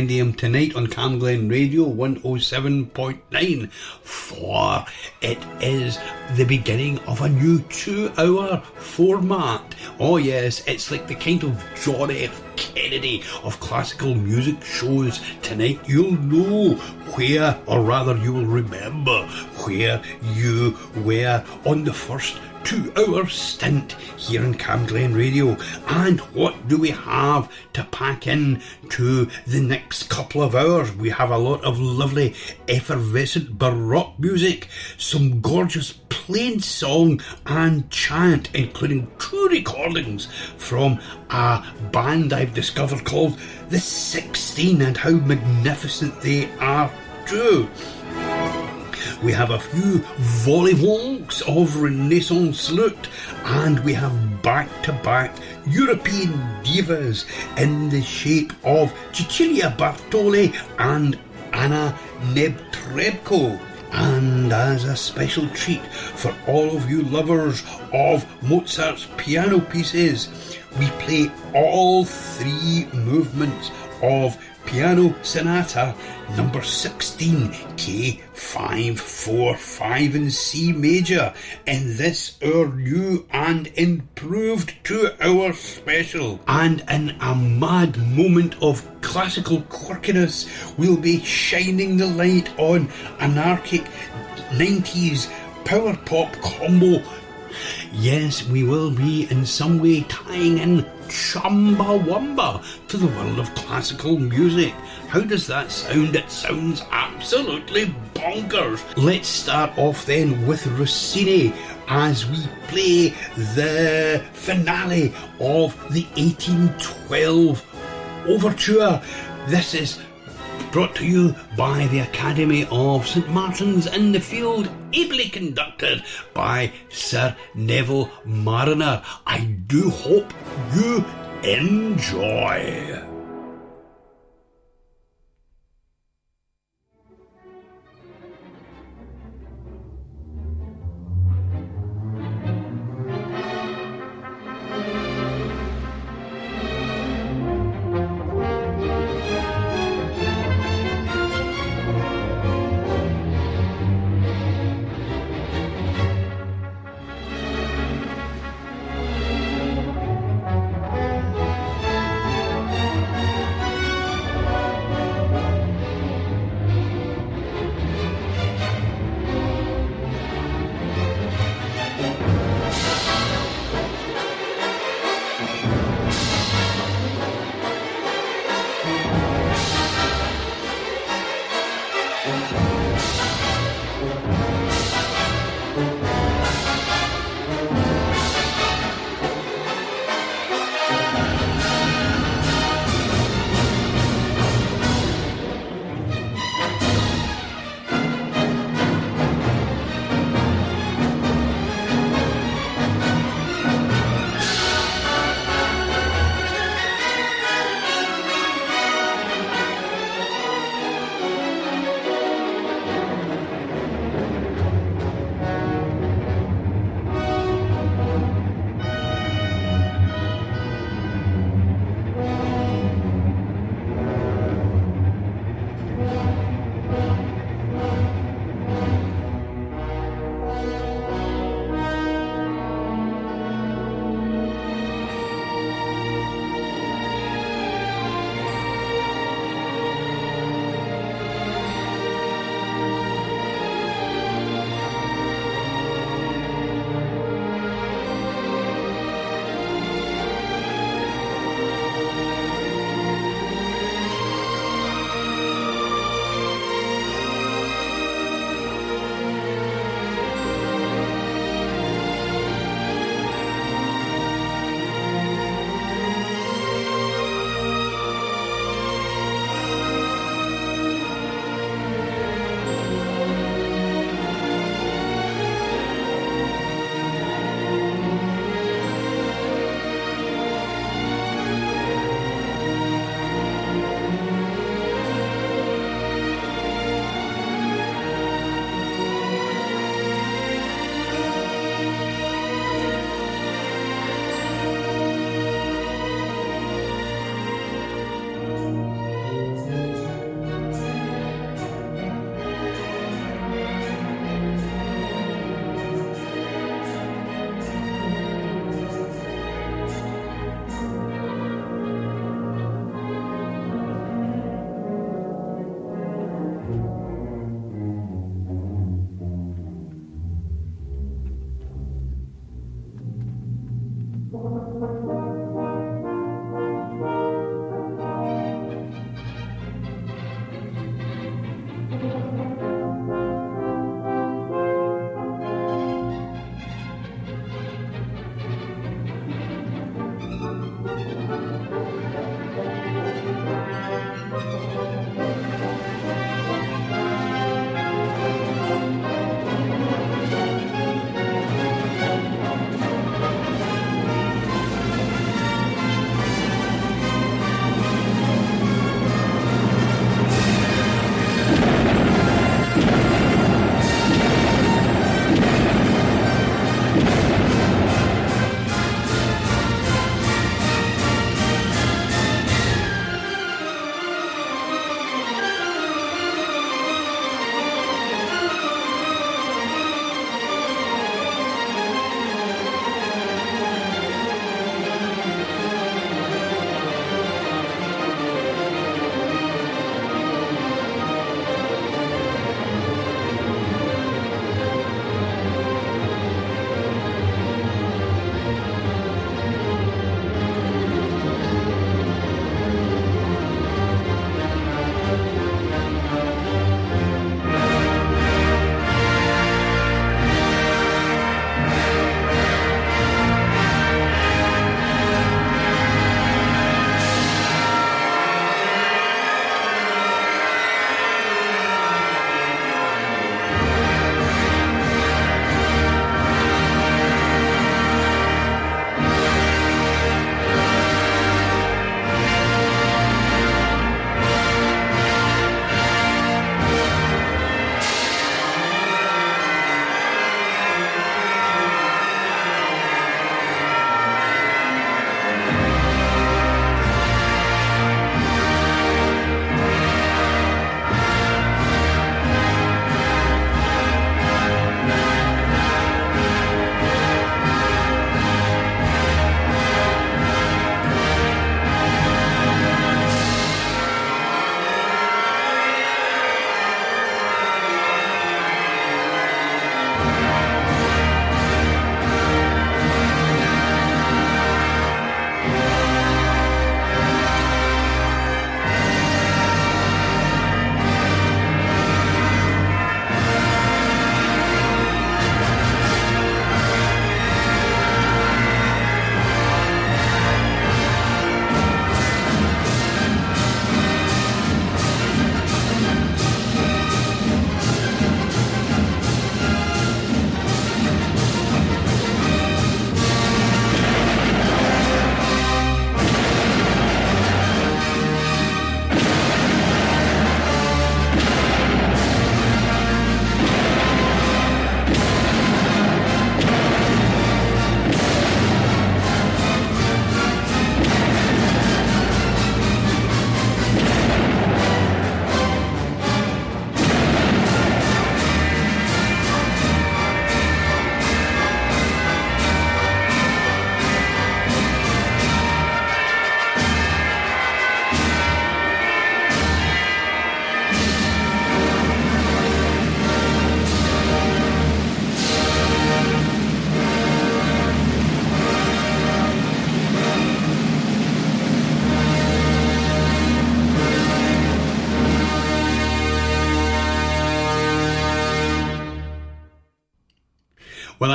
Compendium tonight on Camglen Radio 107.9 for it is the beginning of a new two hour format. Oh, yes, it's like the kind of John F. Kennedy of classical music shows. Tonight you'll know where, or rather, you will remember where you were on the first two hour stint here in Camglen Radio. And what do we have to pack in to the next couple of hours? We have a lot of lovely, effervescent Baroque music, some gorgeous plain song and chant, including two recordings from a band I've discovered called The 16 and how magnificent they are too. We have a few vol-au-vents of Renaissance lute, and we have back-to-back European divas in the shape of Cecilia Bartoli and Anna Netrebko. And as a special treat for all of you lovers of Mozart's piano pieces, we play all three movements of Piano Sonata number 16, K545 in C major, in this our new and improved two hour special. And in a mad moment of classical quirkiness, we'll be shining the light on anarchic 90s power pop combo. Yes, we will be in some way tying in Chumbawamba to the world of classical music. How does that sound? It sounds absolutely bonkers. Let's start off then with Rossini as we play the finale of the 1812 overture. This is brought to you by the Academy of St Martin's in the Field, ably conducted by Sir Neville Marriner. I do hope you enjoy.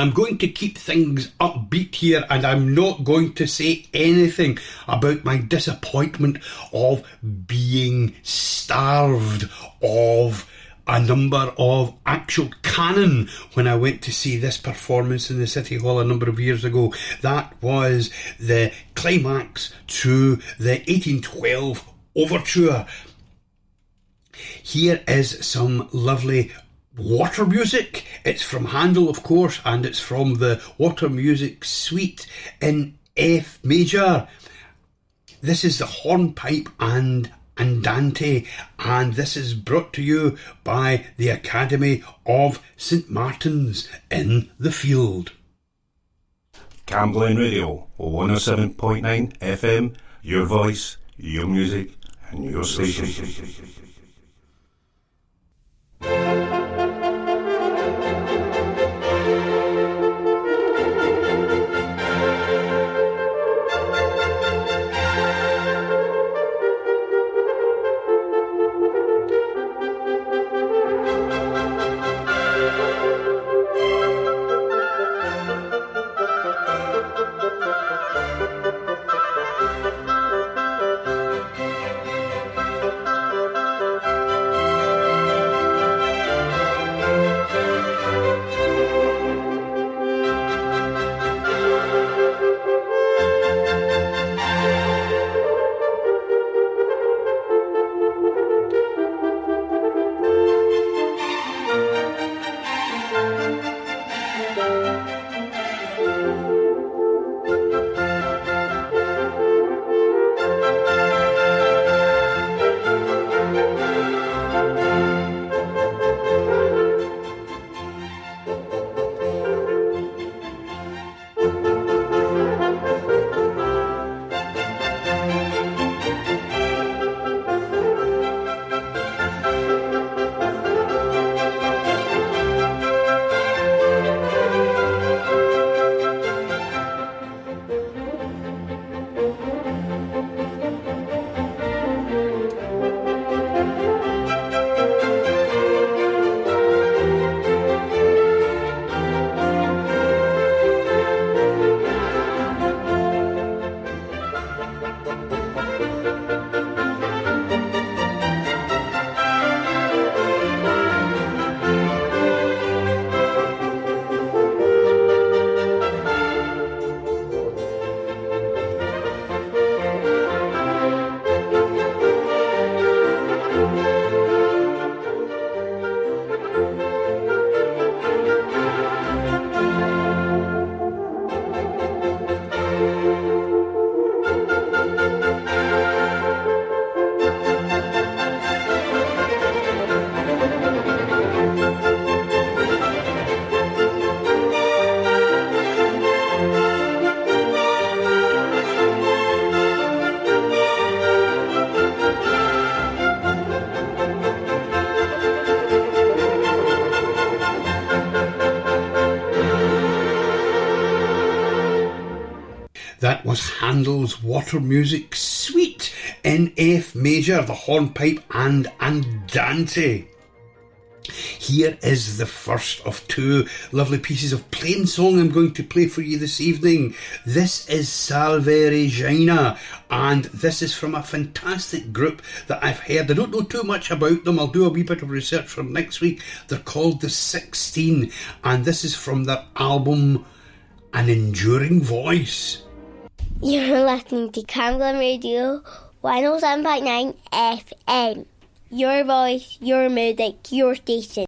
I'm going to keep things upbeat here and I'm not going to say anything about my disappointment of being starved of a number of actual cannon when I went to see this performance in the City Hall a number of years ago. That was the climax to the 1812 overture. Here is some lovely water music. It's from Handel, of course, and it's from the Water Music Suite in F major. This is the hornpipe and Andante, and this is brought to you by the Academy of St Martin's in the Field. Cam Radio, 107.9 FM, your voice, your music, and your station. Music Suite in F major, the hornpipe and Andante. Here is the first of two lovely pieces of plain song I'm going to play for you this evening. This is Salve Regina, and this is from a fantastic group that I've heard. I don't know too much about them. I'll do a wee bit of research for next week. They're called The 16, and this is from their album An Enduring Voice. You're listening to Camglen Radio 107.9 FM. Your voice, your music, your station.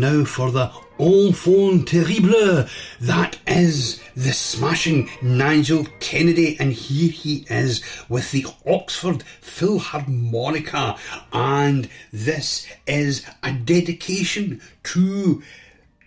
Now for the enfant terrible. That is the smashing Nigel Kennedy, and here he is with the Oxford Philharmonica, and this is a dedication to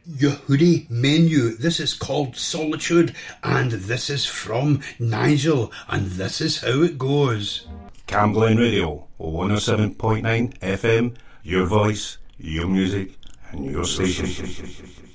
Yehudi Menuhin. This is called Solitude, and this is from Nigel, and this is how it goes. Cam Glen Radio, 107.9 FM, your voice, your music, and your station.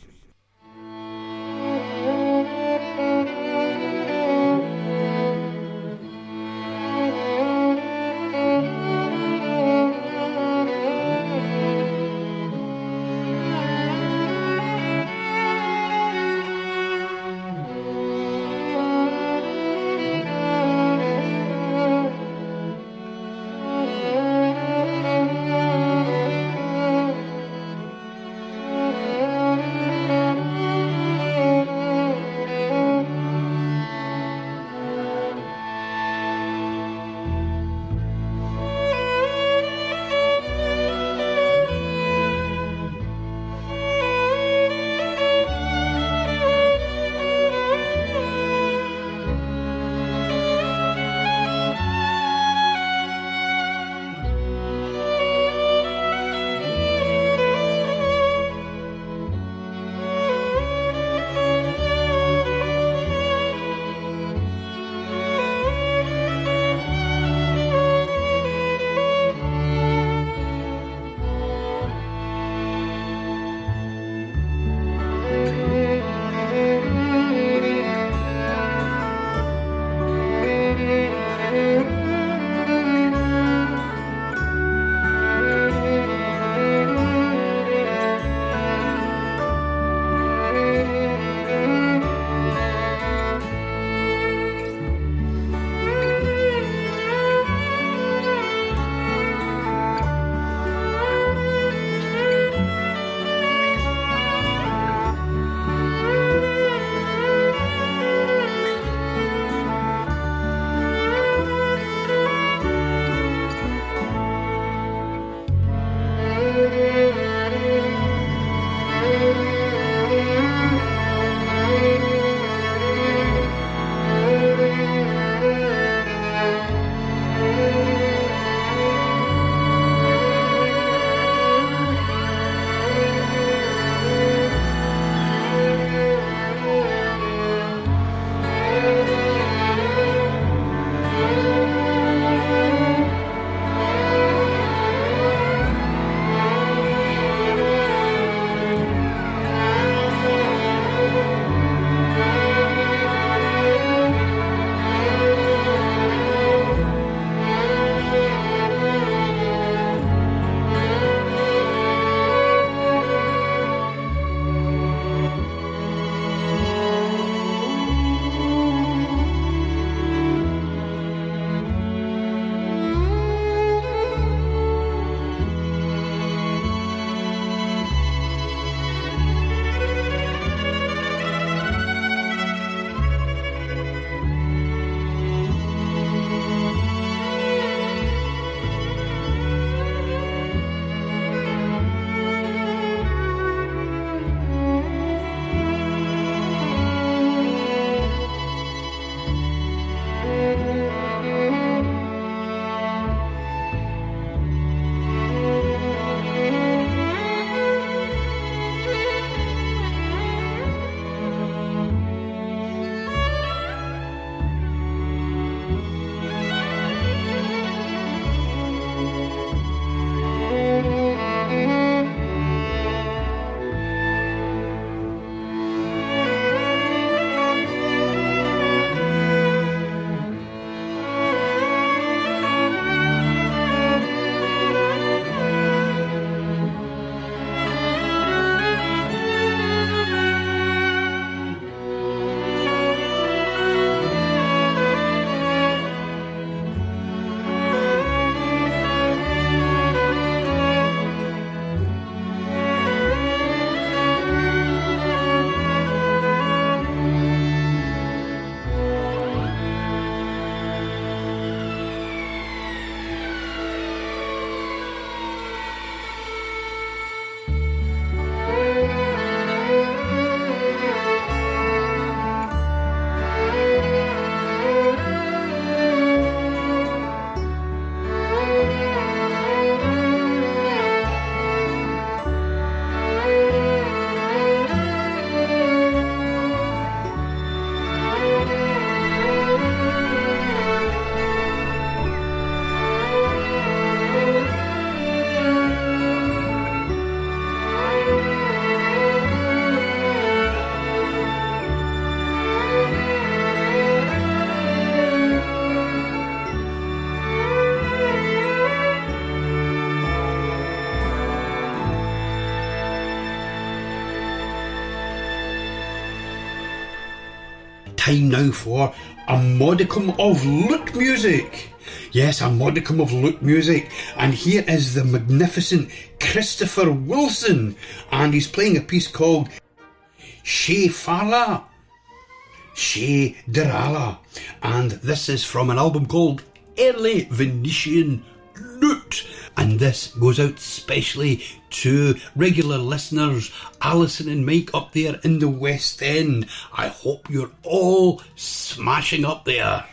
Now for a modicum of lute music. Yes, a modicum of lute music. And here is the magnificent Christopher Wilson. And he's playing a piece called She Fala. She Derala. And this is from an album called Early Venetian Lute. And this goes out specially to regular listeners, Alison and Mike up there in the West End. I hope you're all smashing up there.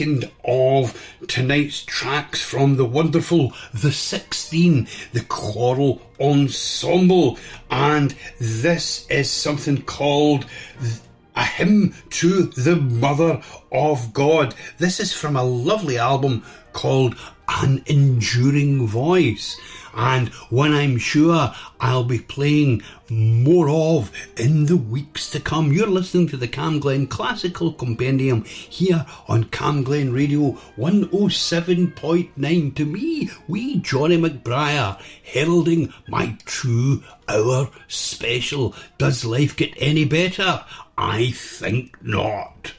Second of tonight's tracks from the wonderful The 16, the Choral Ensemble. And this is something called A Hymn to the Mother of God. This is from a lovely album called An Enduring Voice and one I'm sure I'll be playing more of in the weeks to come. You're listening to the Cam Glen Classical Compendium here on Cam Glen Radio 107.9. To me, wee Johnny McBriar, heralding my true hour special. Does life get any better? I think not.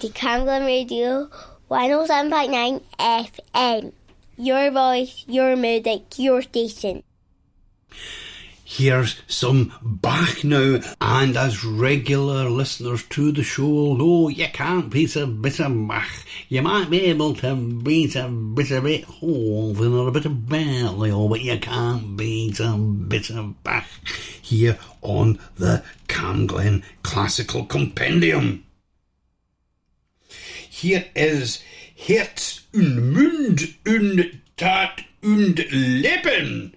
To Camglen Radio 107.9 FM. Your voice, your music, your station. Here's some Bach now, and as regular listeners to the show know, you can't beat a bit of Bach. You might be able to beat a bit of Beethoven or oh, a bit of Berlioz, but you can't beat a bit of Bach here on the Camglen Classical Compendium. Hier is Herz und Mund und Tat und Leben,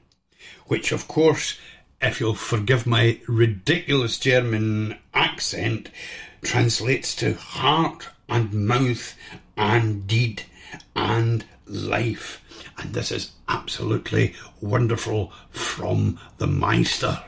which of course, if you'll forgive my ridiculous German accent, translates to heart and mouth and deed and life. And this is absolutely wonderful from the Meister.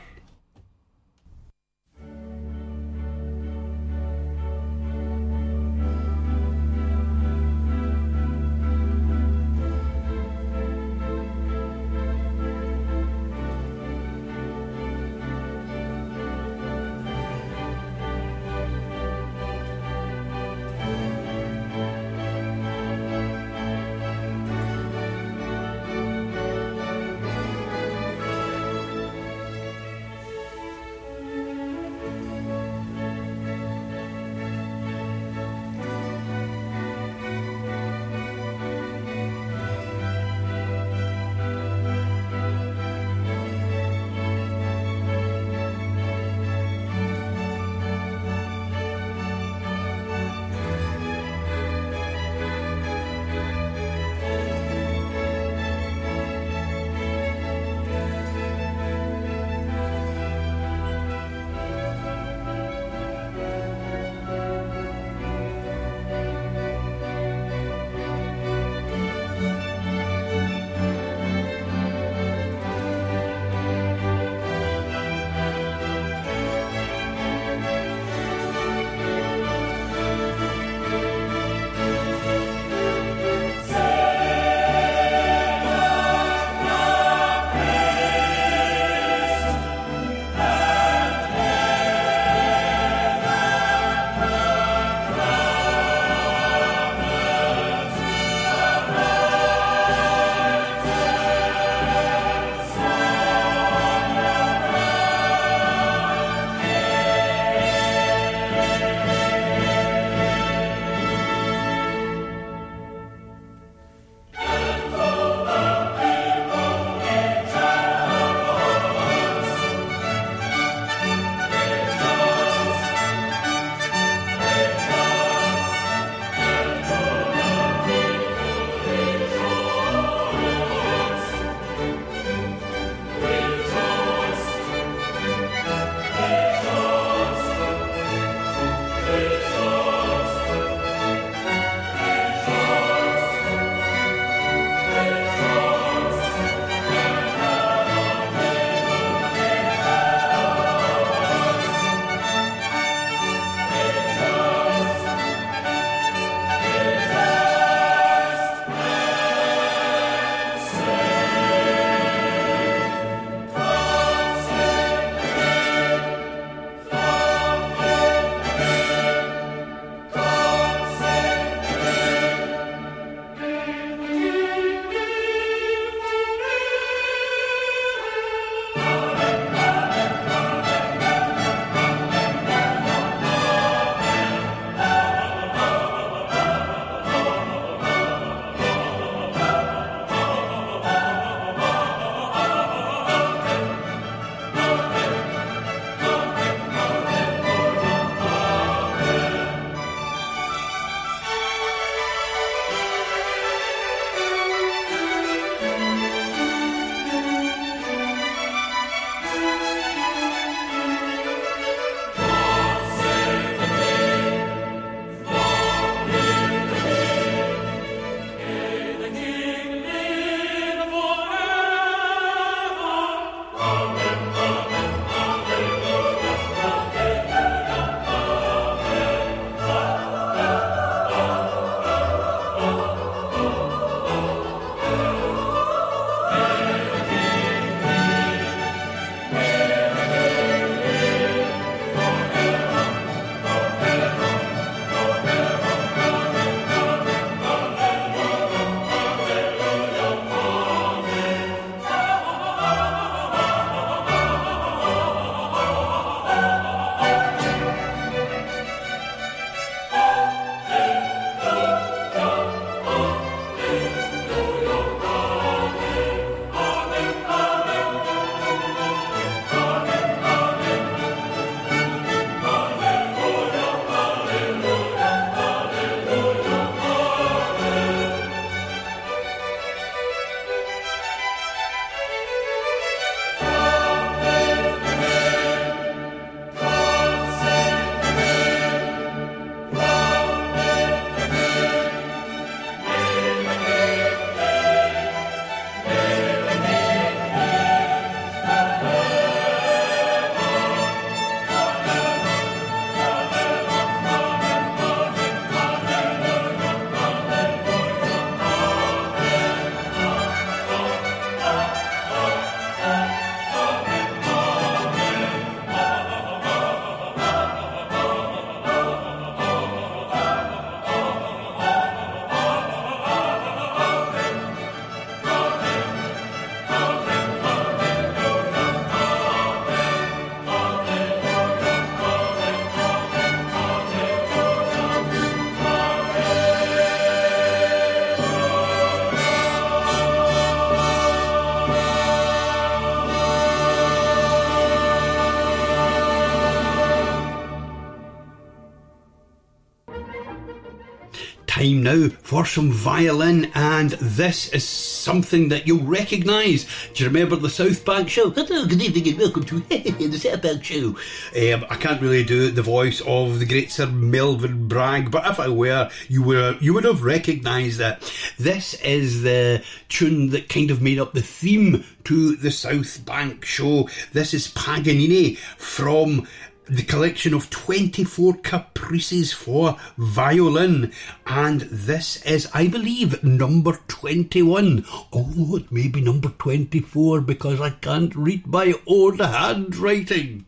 Time now for some violin, and this is something that you'll recognise. Do you remember the South Bank show? Hello, good evening, and welcome to the South Bank show. Um, I can't really do the voice of the great Sir Melvyn Bragg, but if I were, you would you would have recognised that. This is the tune that kind of made up the theme to the South Bank show. This is Paganini from the collection of 24 caprices for violin. And this is, I believe, number 21. Although it may be number 24 because I can't read my own handwriting.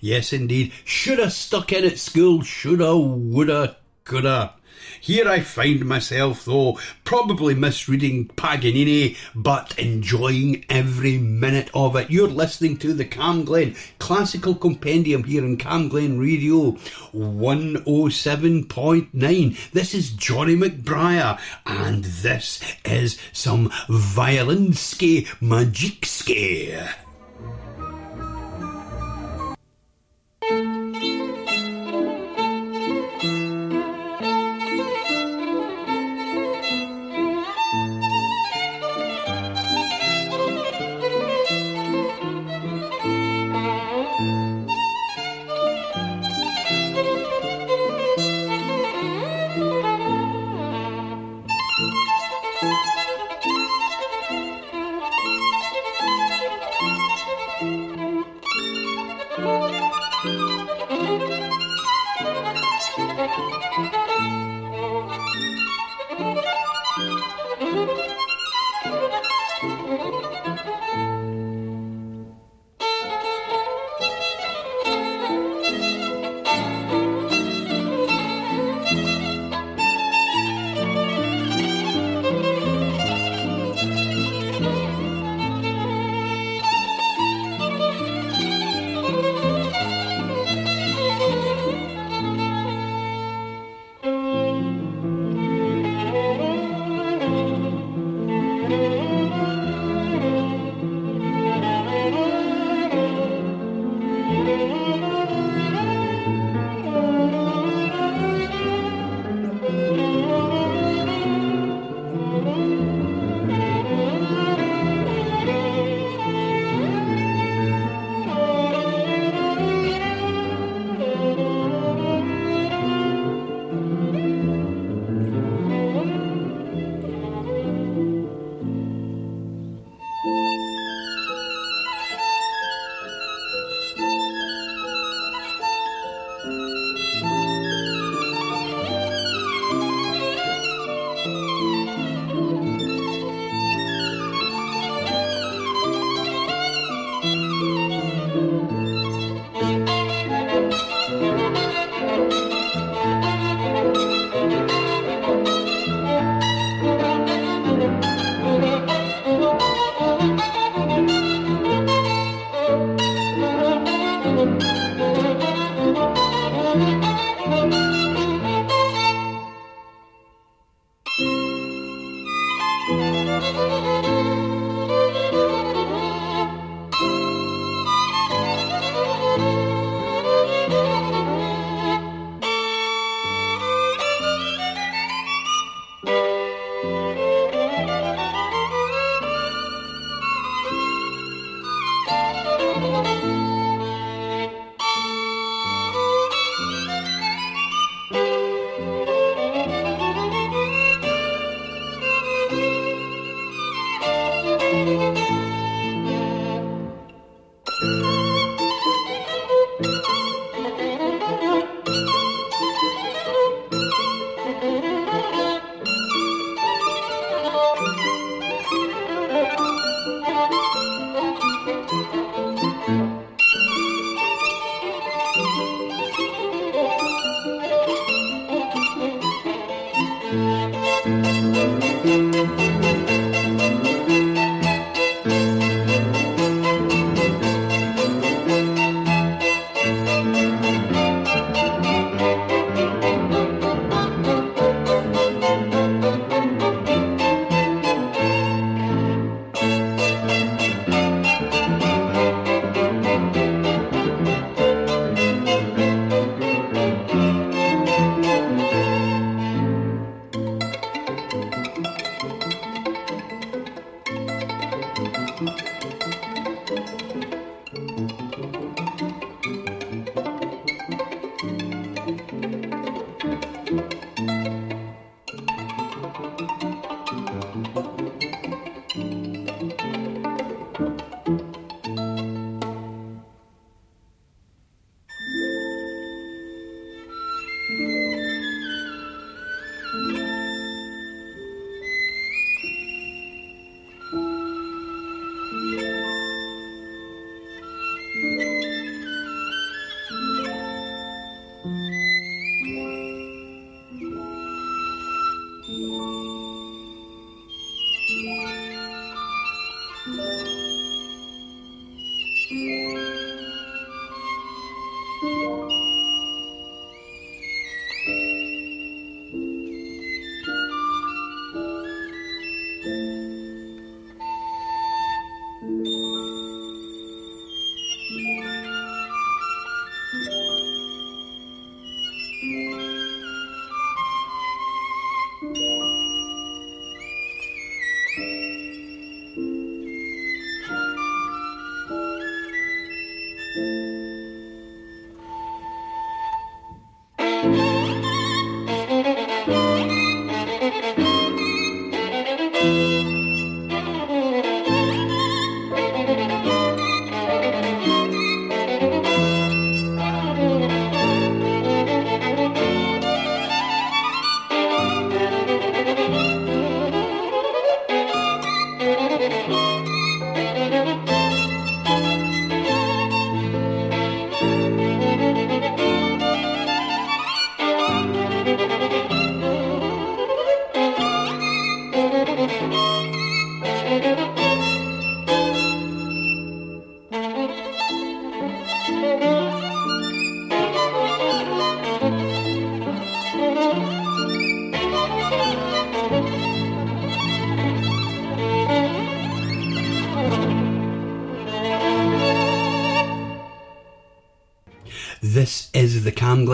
Yes, indeed. Shoulda stuck in at school, shoulda, woulda, coulda. Here I find myself, though, probably misreading Paganini, but enjoying every minute of it. You're listening to the Cam Glen Classical Compendium here in Cam Glen Radio 107.9. This is Johnny McBriar, and this is some Violinski Magicski.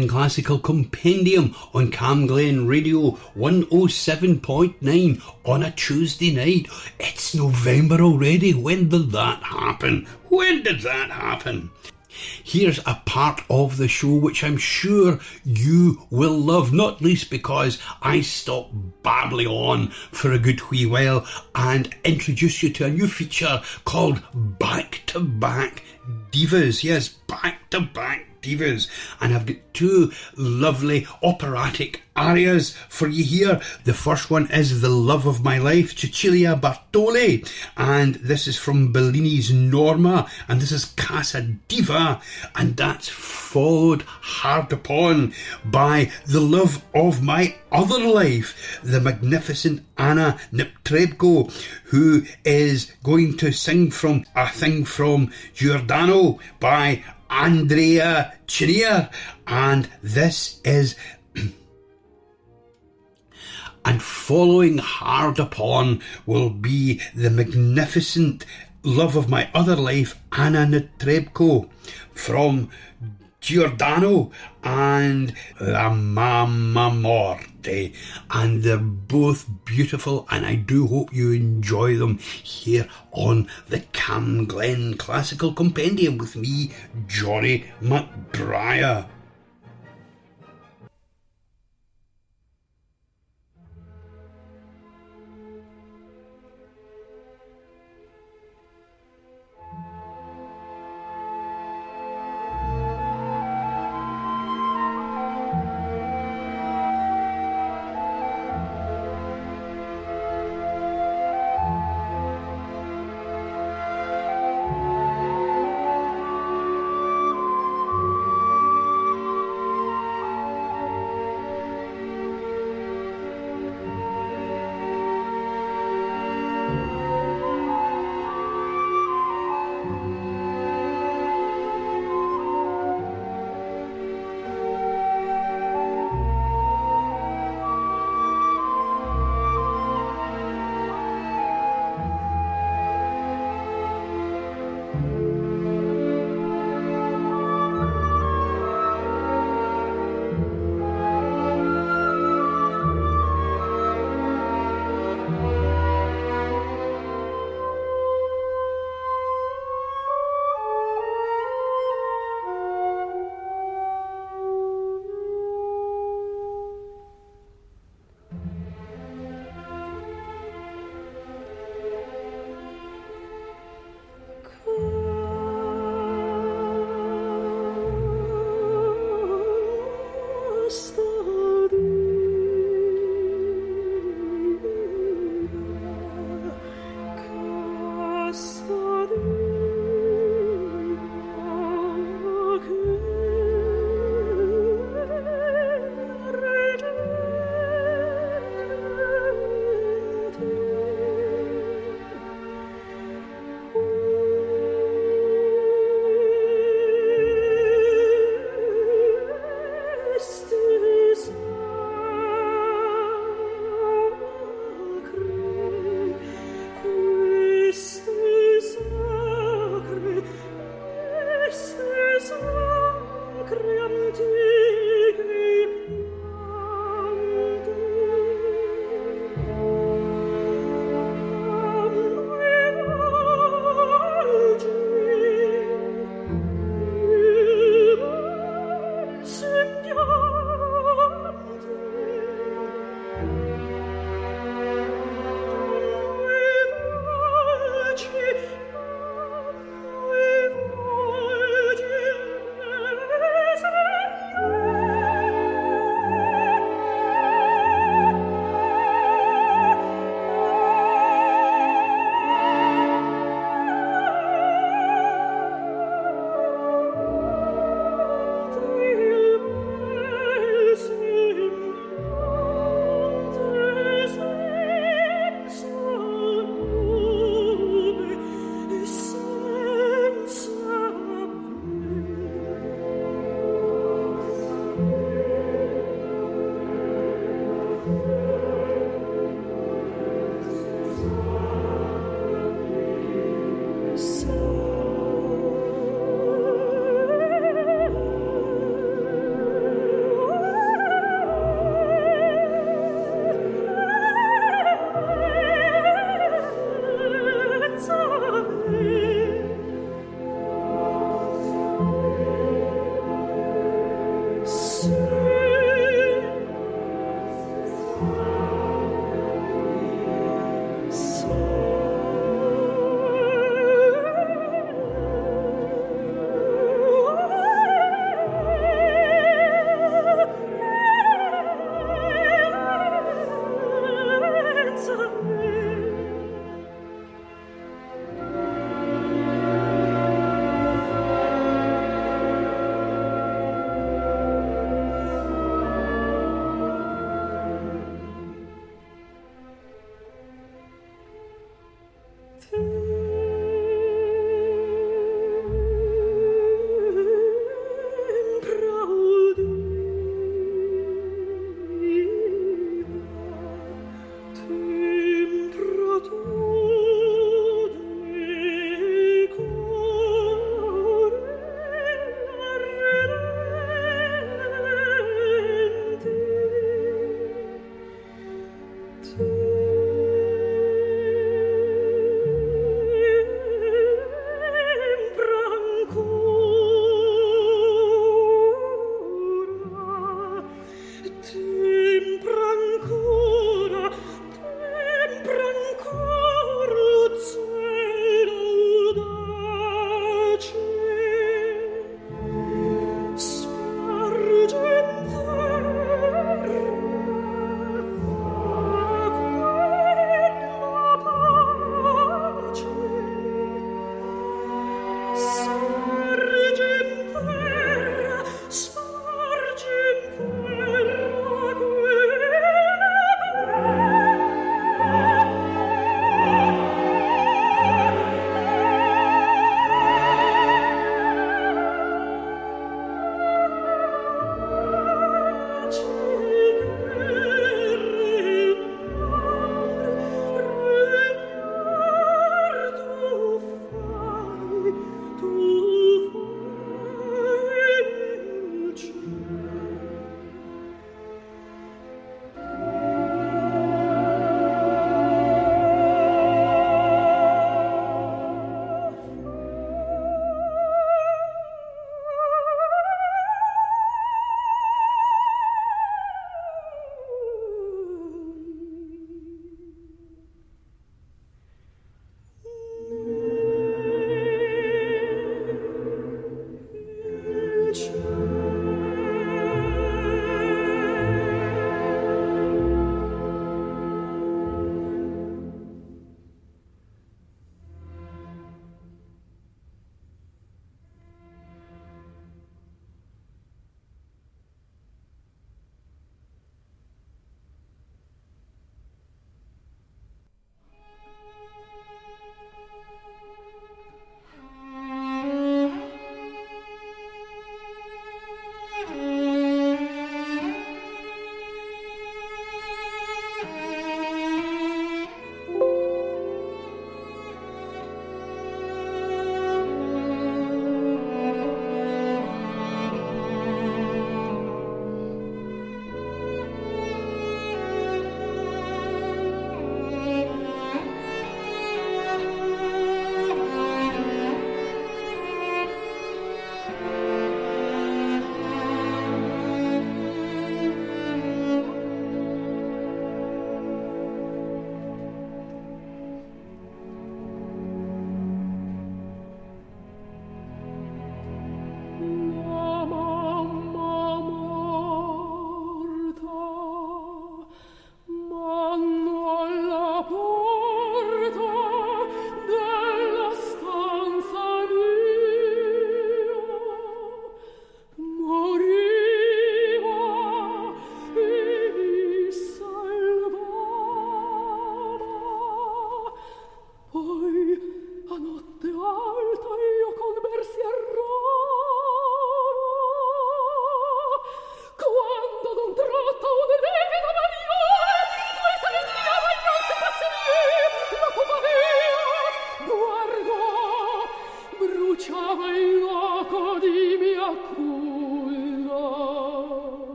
Glen Classical Compendium on Cam Glen Radio 107.9 on a Tuesday night. It's November already. When did that happen? When did that happen? Here's a part of the show which I'm sure you will love, not least because I stop babbling on for a good wee while and introduce you to a new feature called Back to Back Divas. Yes, Back to Back divas, and I've got two lovely operatic arias for you here. The first one is The Love of My Life, Cecilia Bartoli, and this is from Bellini's Norma, and this is Casta Diva, and that's followed hard upon by The Love of My Other Life, the magnificent Anna Netrebko, who is going to sing from a thing from Giordano by Andrea Chenier, and this is. and following hard upon will be the magnificent love of my other life, Anna Netrebko, from Giordano and La Mamma Morta. And they're both beautiful, and I do hope you enjoy them here on the Cam Glen Classical Compendium with me, Johnny McBriar.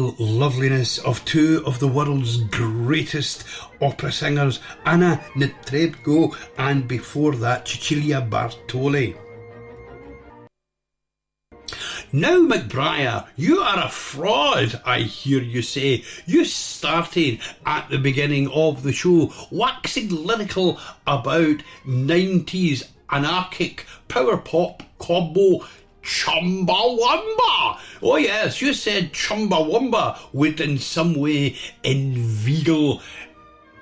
Ethereal loveliness of two of the world's greatest opera singers, Anna Netrebko and before that Cecilia Bartoli. Now, McBriar, you are a fraud, I hear you say. You started at the beginning of the show waxing lyrical about 90s anarchic power pop combo Chumbawamba. Oh yes, you said Chumbawamba would in some way inveigle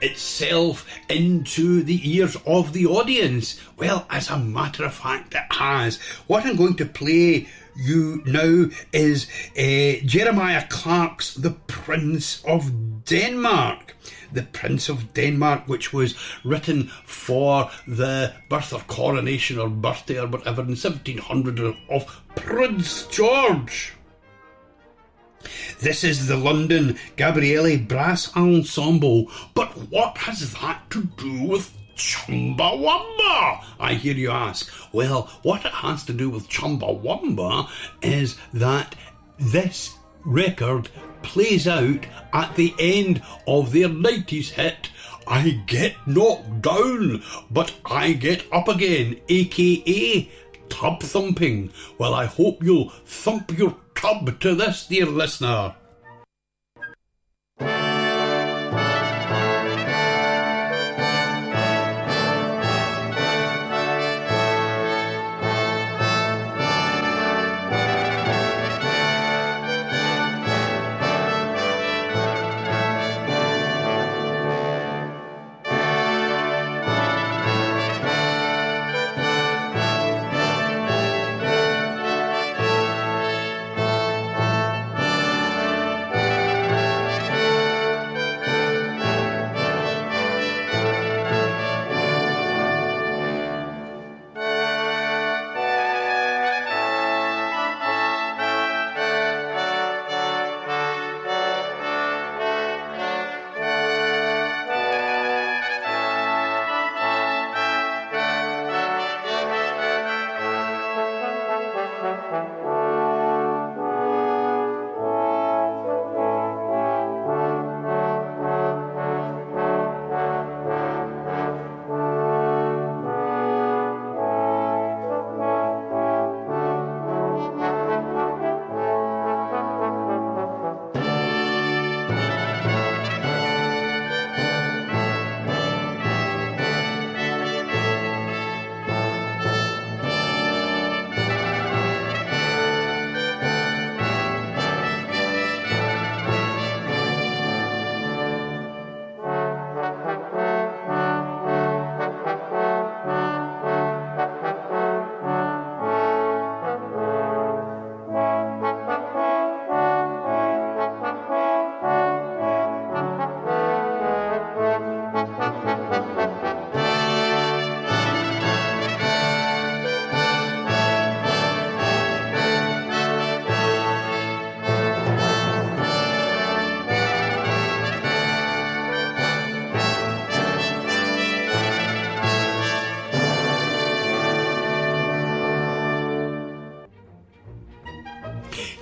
itself into the ears of the audience. Well, as a matter of fact, it has. What I'm going to play you now is uh, Jeremiah Clarke's The Prince of Denmark. The Prince of Denmark, which was written for the birth or coronation or birthday or whatever in 1700 of Prince George. This is the London Gabrieli Brass Ensemble, but what has that to do with Chumbawamba? I hear you ask. Well, what it has to do with Chumbawamba is that this record plays out at the end of their 90s hit. I get knocked down, but I get up again, aka tub thumping. Well, I hope you'll thump your tub to this, dear listener.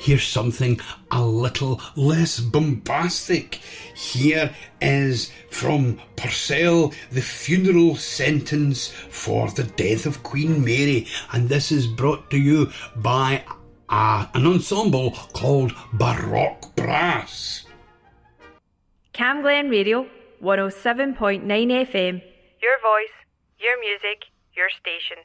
Here's something a little less bombastic. Here is from Purcell, the funeral sentence for the death of Queen Mary, and this is brought to you by a, an ensemble called Baroque Brass. CamGlen Radio, 107.9 FM. Your voice, your music, your station.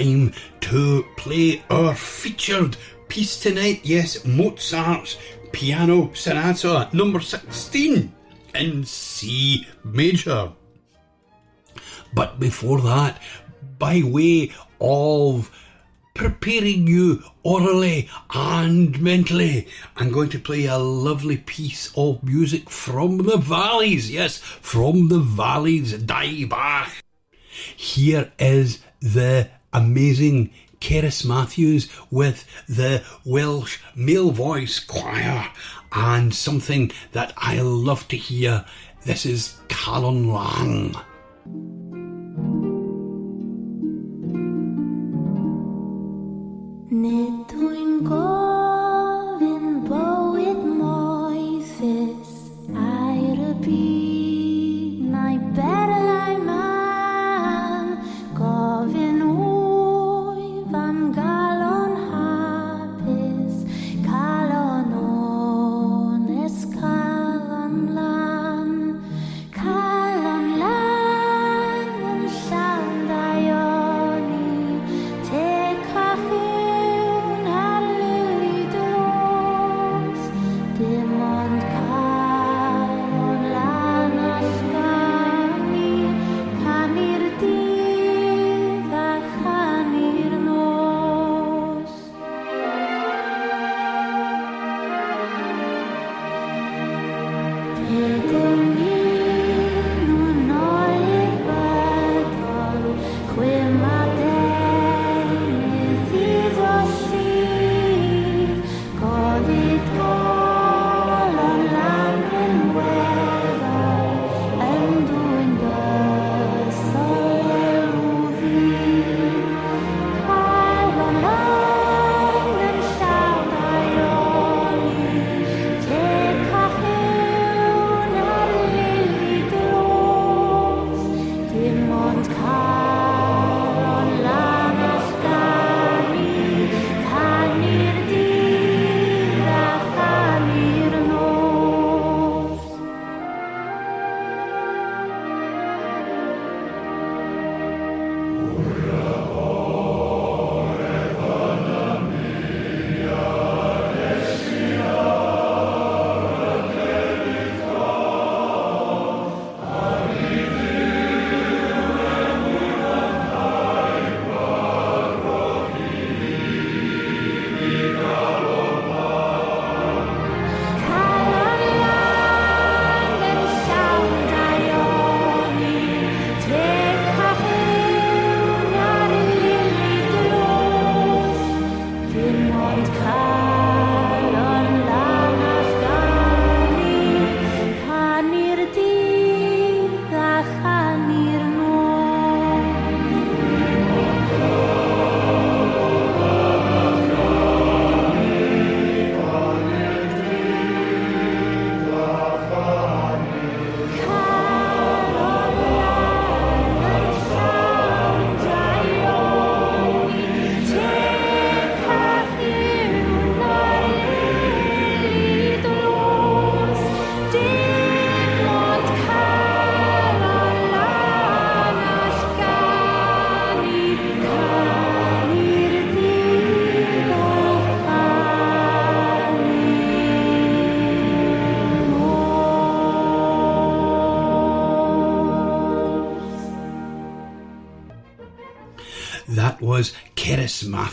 Time to play our featured piece tonight. Yes, Mozart's Piano Sonata number 16 in C major. But before that, by way of preparing you orally and mentally, I'm going to play a lovely piece of music from the valleys. Yes, from the valleys, Die Bach. Here is the amazing Cerys Matthews with the Welsh male voice choir and something that I love to hear. This is Calon Lân.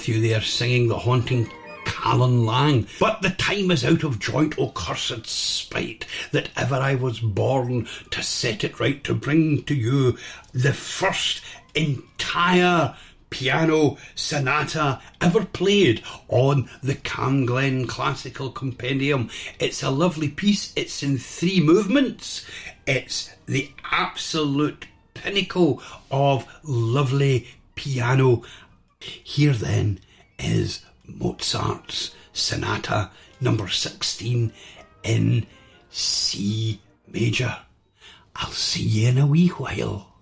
Matthew there singing the haunting Calon Lân. But the time is out of joint, O cursed spite, that ever I was born to set it right, to bring to you the first entire piano sonata ever played on the Camglen Classical Compendium. It's a lovely piece. It's in three movements. It's the absolute pinnacle of lovely piano. Here then is Mozart's Sonata number 16 in C major. I'll see you in a wee while.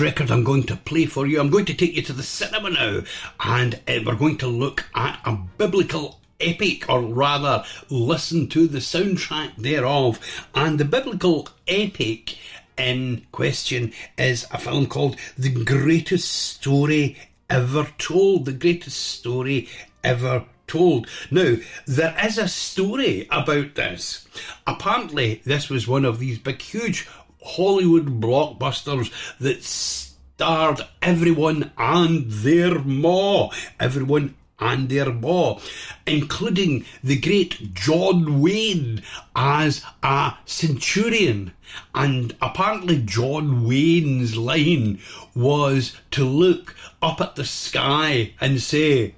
Record I'm going to play for you, I'm going to take you to the cinema now, and uh, we're going to look at a biblical epic, or rather, listen to the soundtrack thereof. And the biblical epic in question is a film called The Greatest Story Ever Told. The Greatest Story Ever Told. Now, there is a story about this. Apparently, this was one of these big, huge Hollywood blockbusters that starred everyone and their ma. Everyone and their ma, including the great John Wayne as a centurion. And apparently, John Wayne's line was to look up at the sky and say,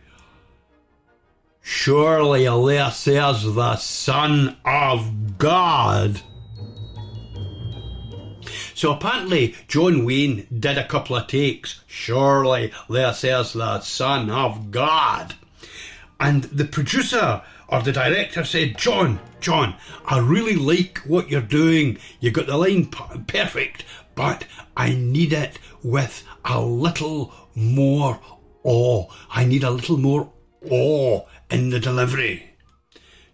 Surely this is the Son of God. So apparently, John Wayne did a couple of takes. Surely this is the Son of God. And the producer or the director said, John, John, I really like what you're doing. You got the line perfect, but I need it with a little more awe. I need a little more awe in the delivery.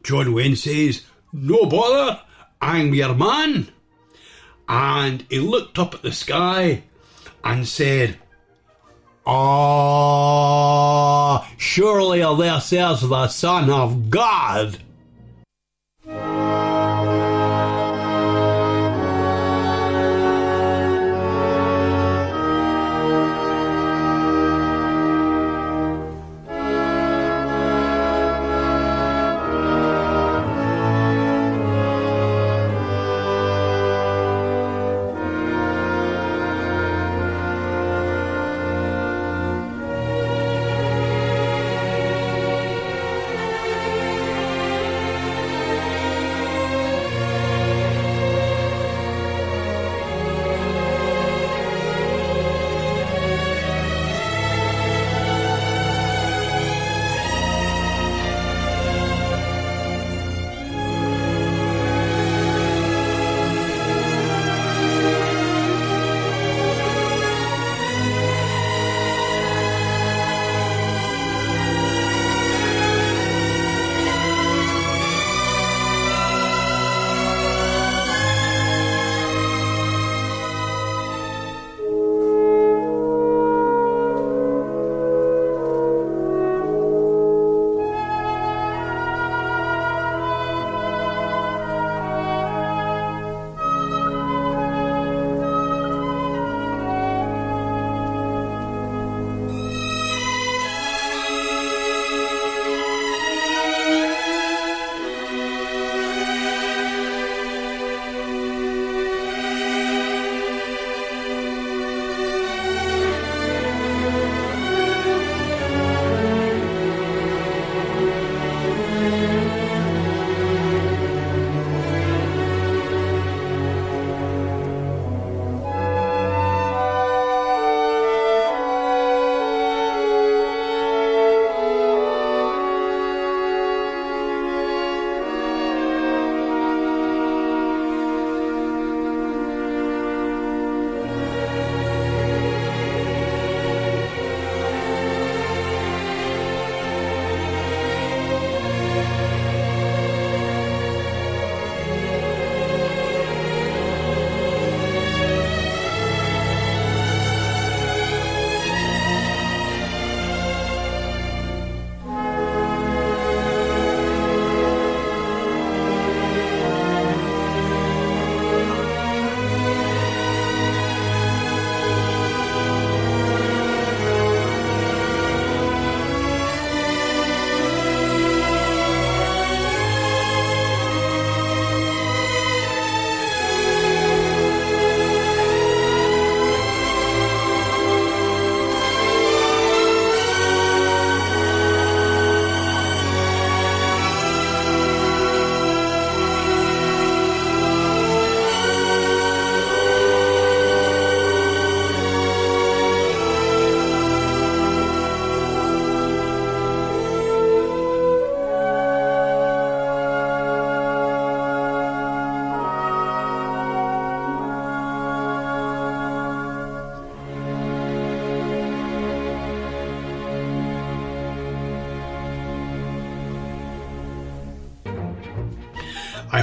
John Wayne says, No bother, I'm your man. And he looked up at the sky and said, Ah, surely this is the Son of God.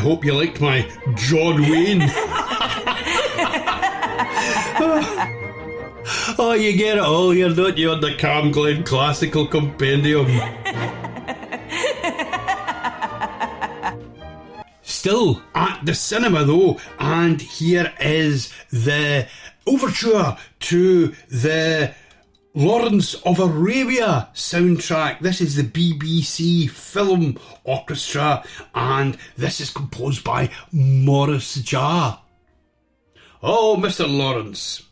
Hope you liked my John Wayne. oh, you get it all here, don't you, on the CamGlen Classical Compendium? Still at the cinema though, and here is the overture to the Lawrence of Arabia soundtrack. This is the BBC Film Orchestra, and this is composed by Maurice Jarre. Oh, Mr. Lawrence.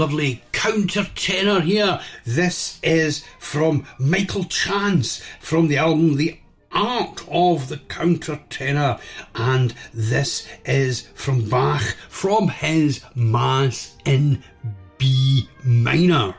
Lovely counter tenor here. This is from Michael Chance from the album The Art of the Counter Tenor, and this is from Bach from his Mass in B minor.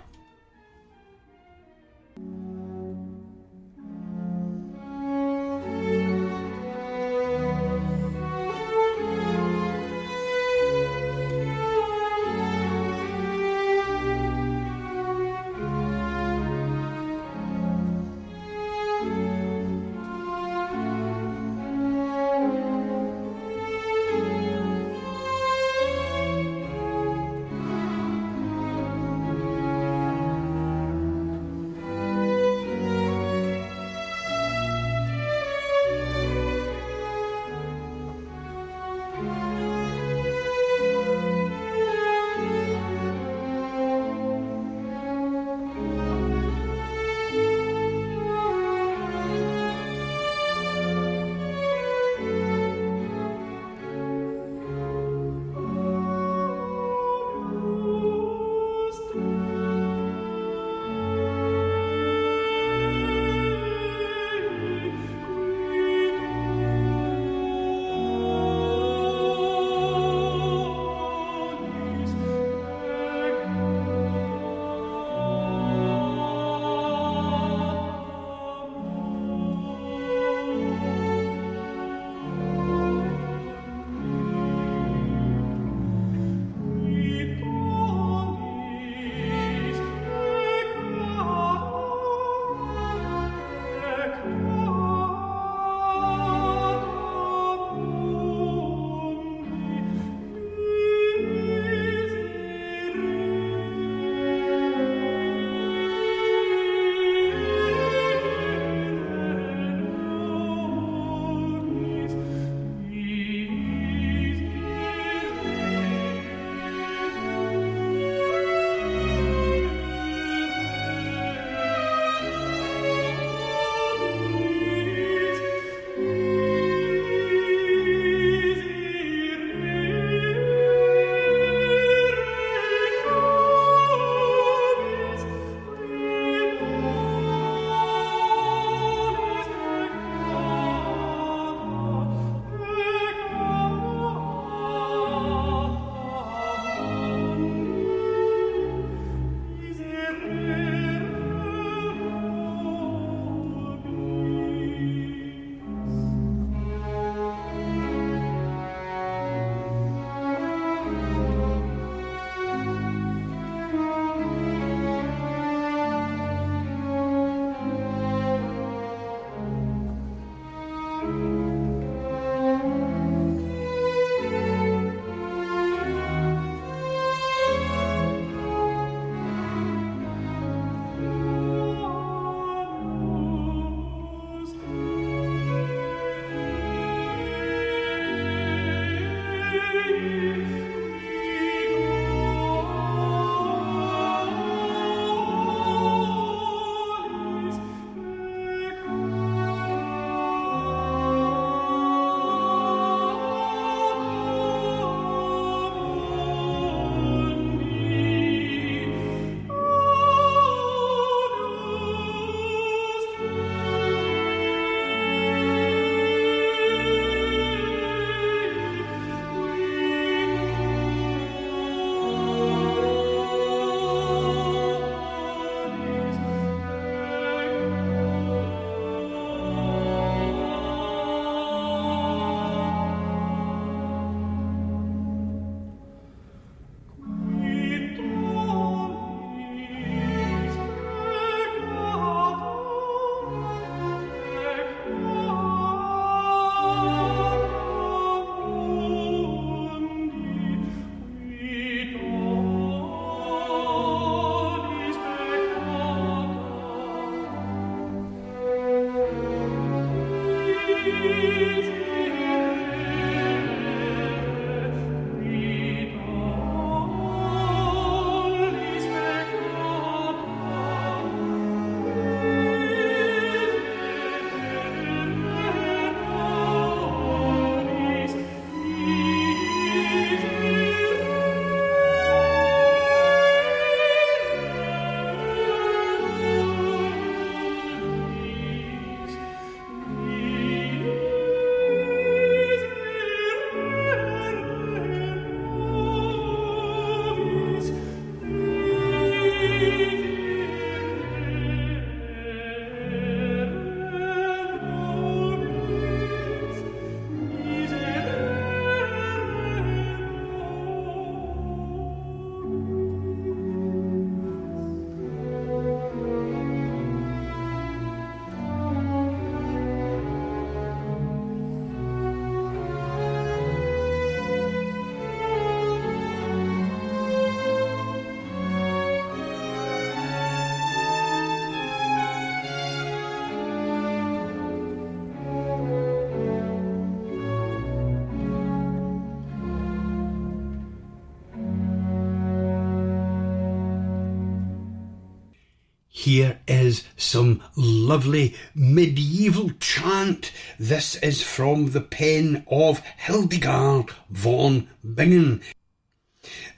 Here is some lovely medieval chant. This is from the pen of Hildegard von Bingen.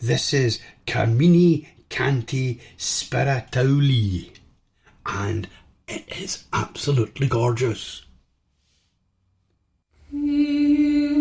This is Carmini Canti Spirituali, and it is absolutely gorgeous. Christ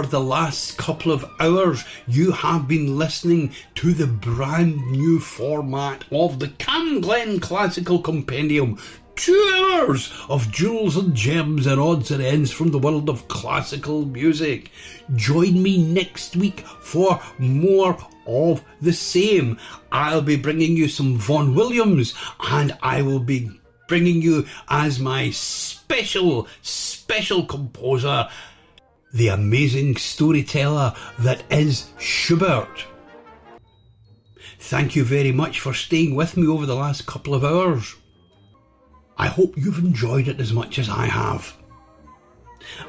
For the last couple of hours, you have been listening to the brand new format of the CamGlen Classical Compendium. Two hours of jewels and gems and odds and ends from the world of classical music. Join me next week for more of the same. I'll be bringing you some Vaughan Williams and I will be bringing you as my special, special composer the amazing storyteller that is Schubert. Thank you very much for staying with me over the last couple of hours. I hope you've enjoyed it as much as I have.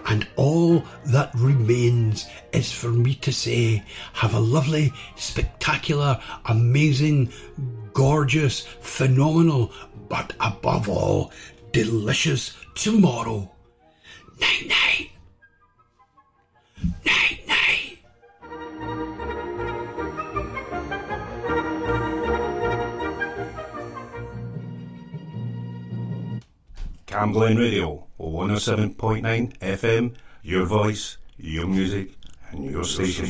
And all that remains is for me to say, have a lovely, spectacular, amazing, gorgeous, phenomenal, but above all, delicious tomorrow. Night night. Night night. Radio, 107.9 FM, your voice, your music, and your station.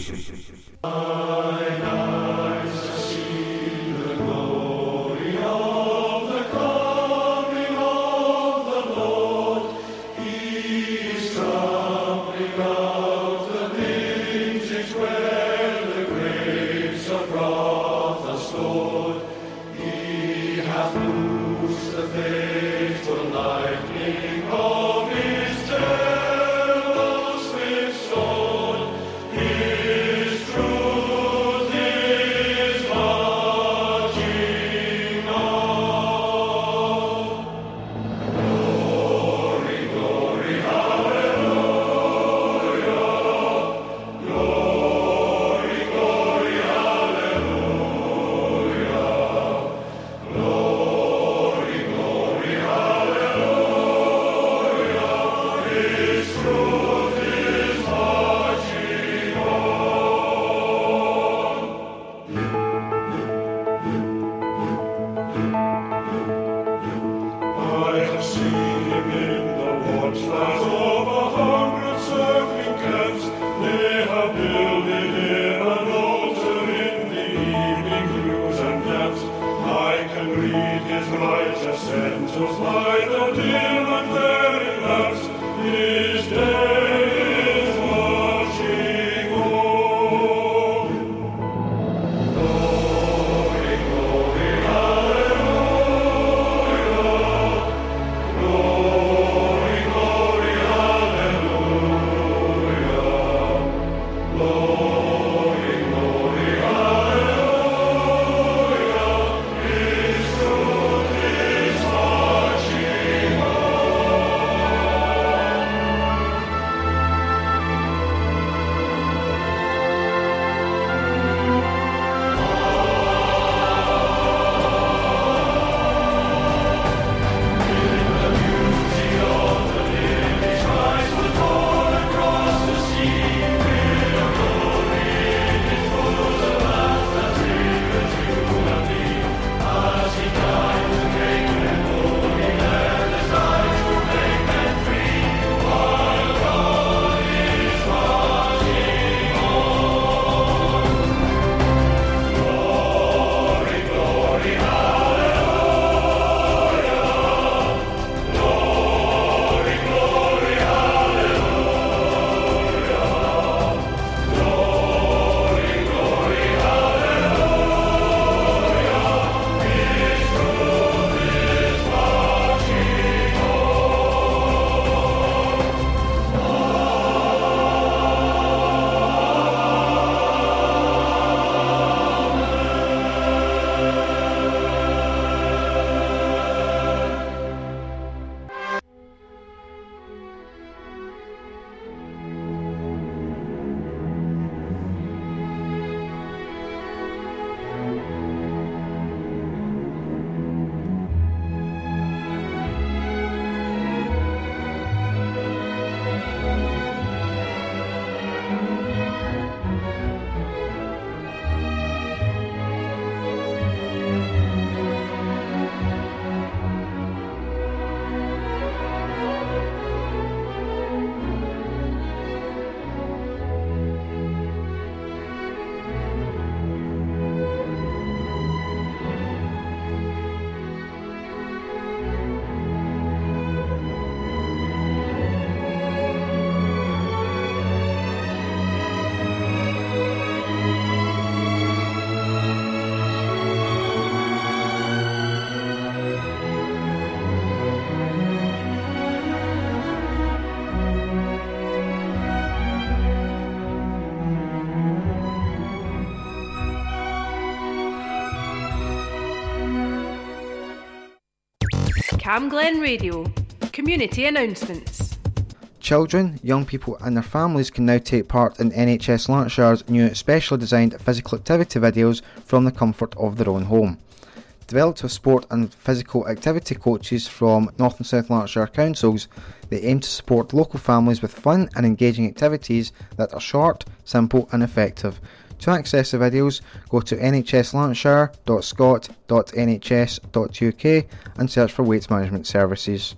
CamGlen Radio. Community announcements. Children, young people, and their families can now take part in NHS Lanarkshire's new specially designed physical activity videos from the comfort of their own home. Developed with sport and physical activity coaches from North and South Lanarkshire councils, they aim to support local families with fun and engaging activities that are short, simple, and effective. To access the videos, go to nhslanarkshire.scot.nhs.uk and search for weights management services.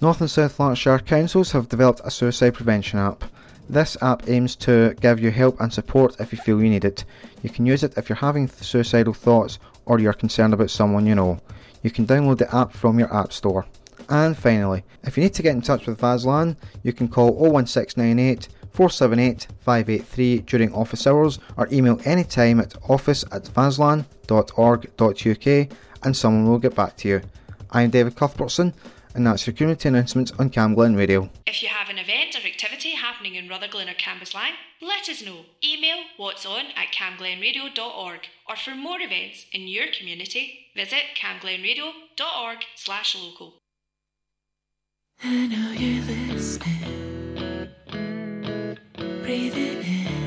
North and South Lanarkshire councils have developed a suicide prevention app. This app aims to give you help and support if you feel you need it. You can use it if you're having suicidal thoughts or you're concerned about someone you know. You can download the app from your app store. And finally, if you need to get in touch with Vaslan, you can call 01698 478 583 during office hours or email anytime at office at vaslan.org.uk and someone will get back to you. I'm David Cuthbertson and that's your community announcements on CamGlen Radio. If you have an event or activity happening in Rutherglen or Cambuslang, let us know. Email what's on at camglenradio.org or for more events in your community, visit camglenradio.org slash local. I know you're listening. Breathe it in.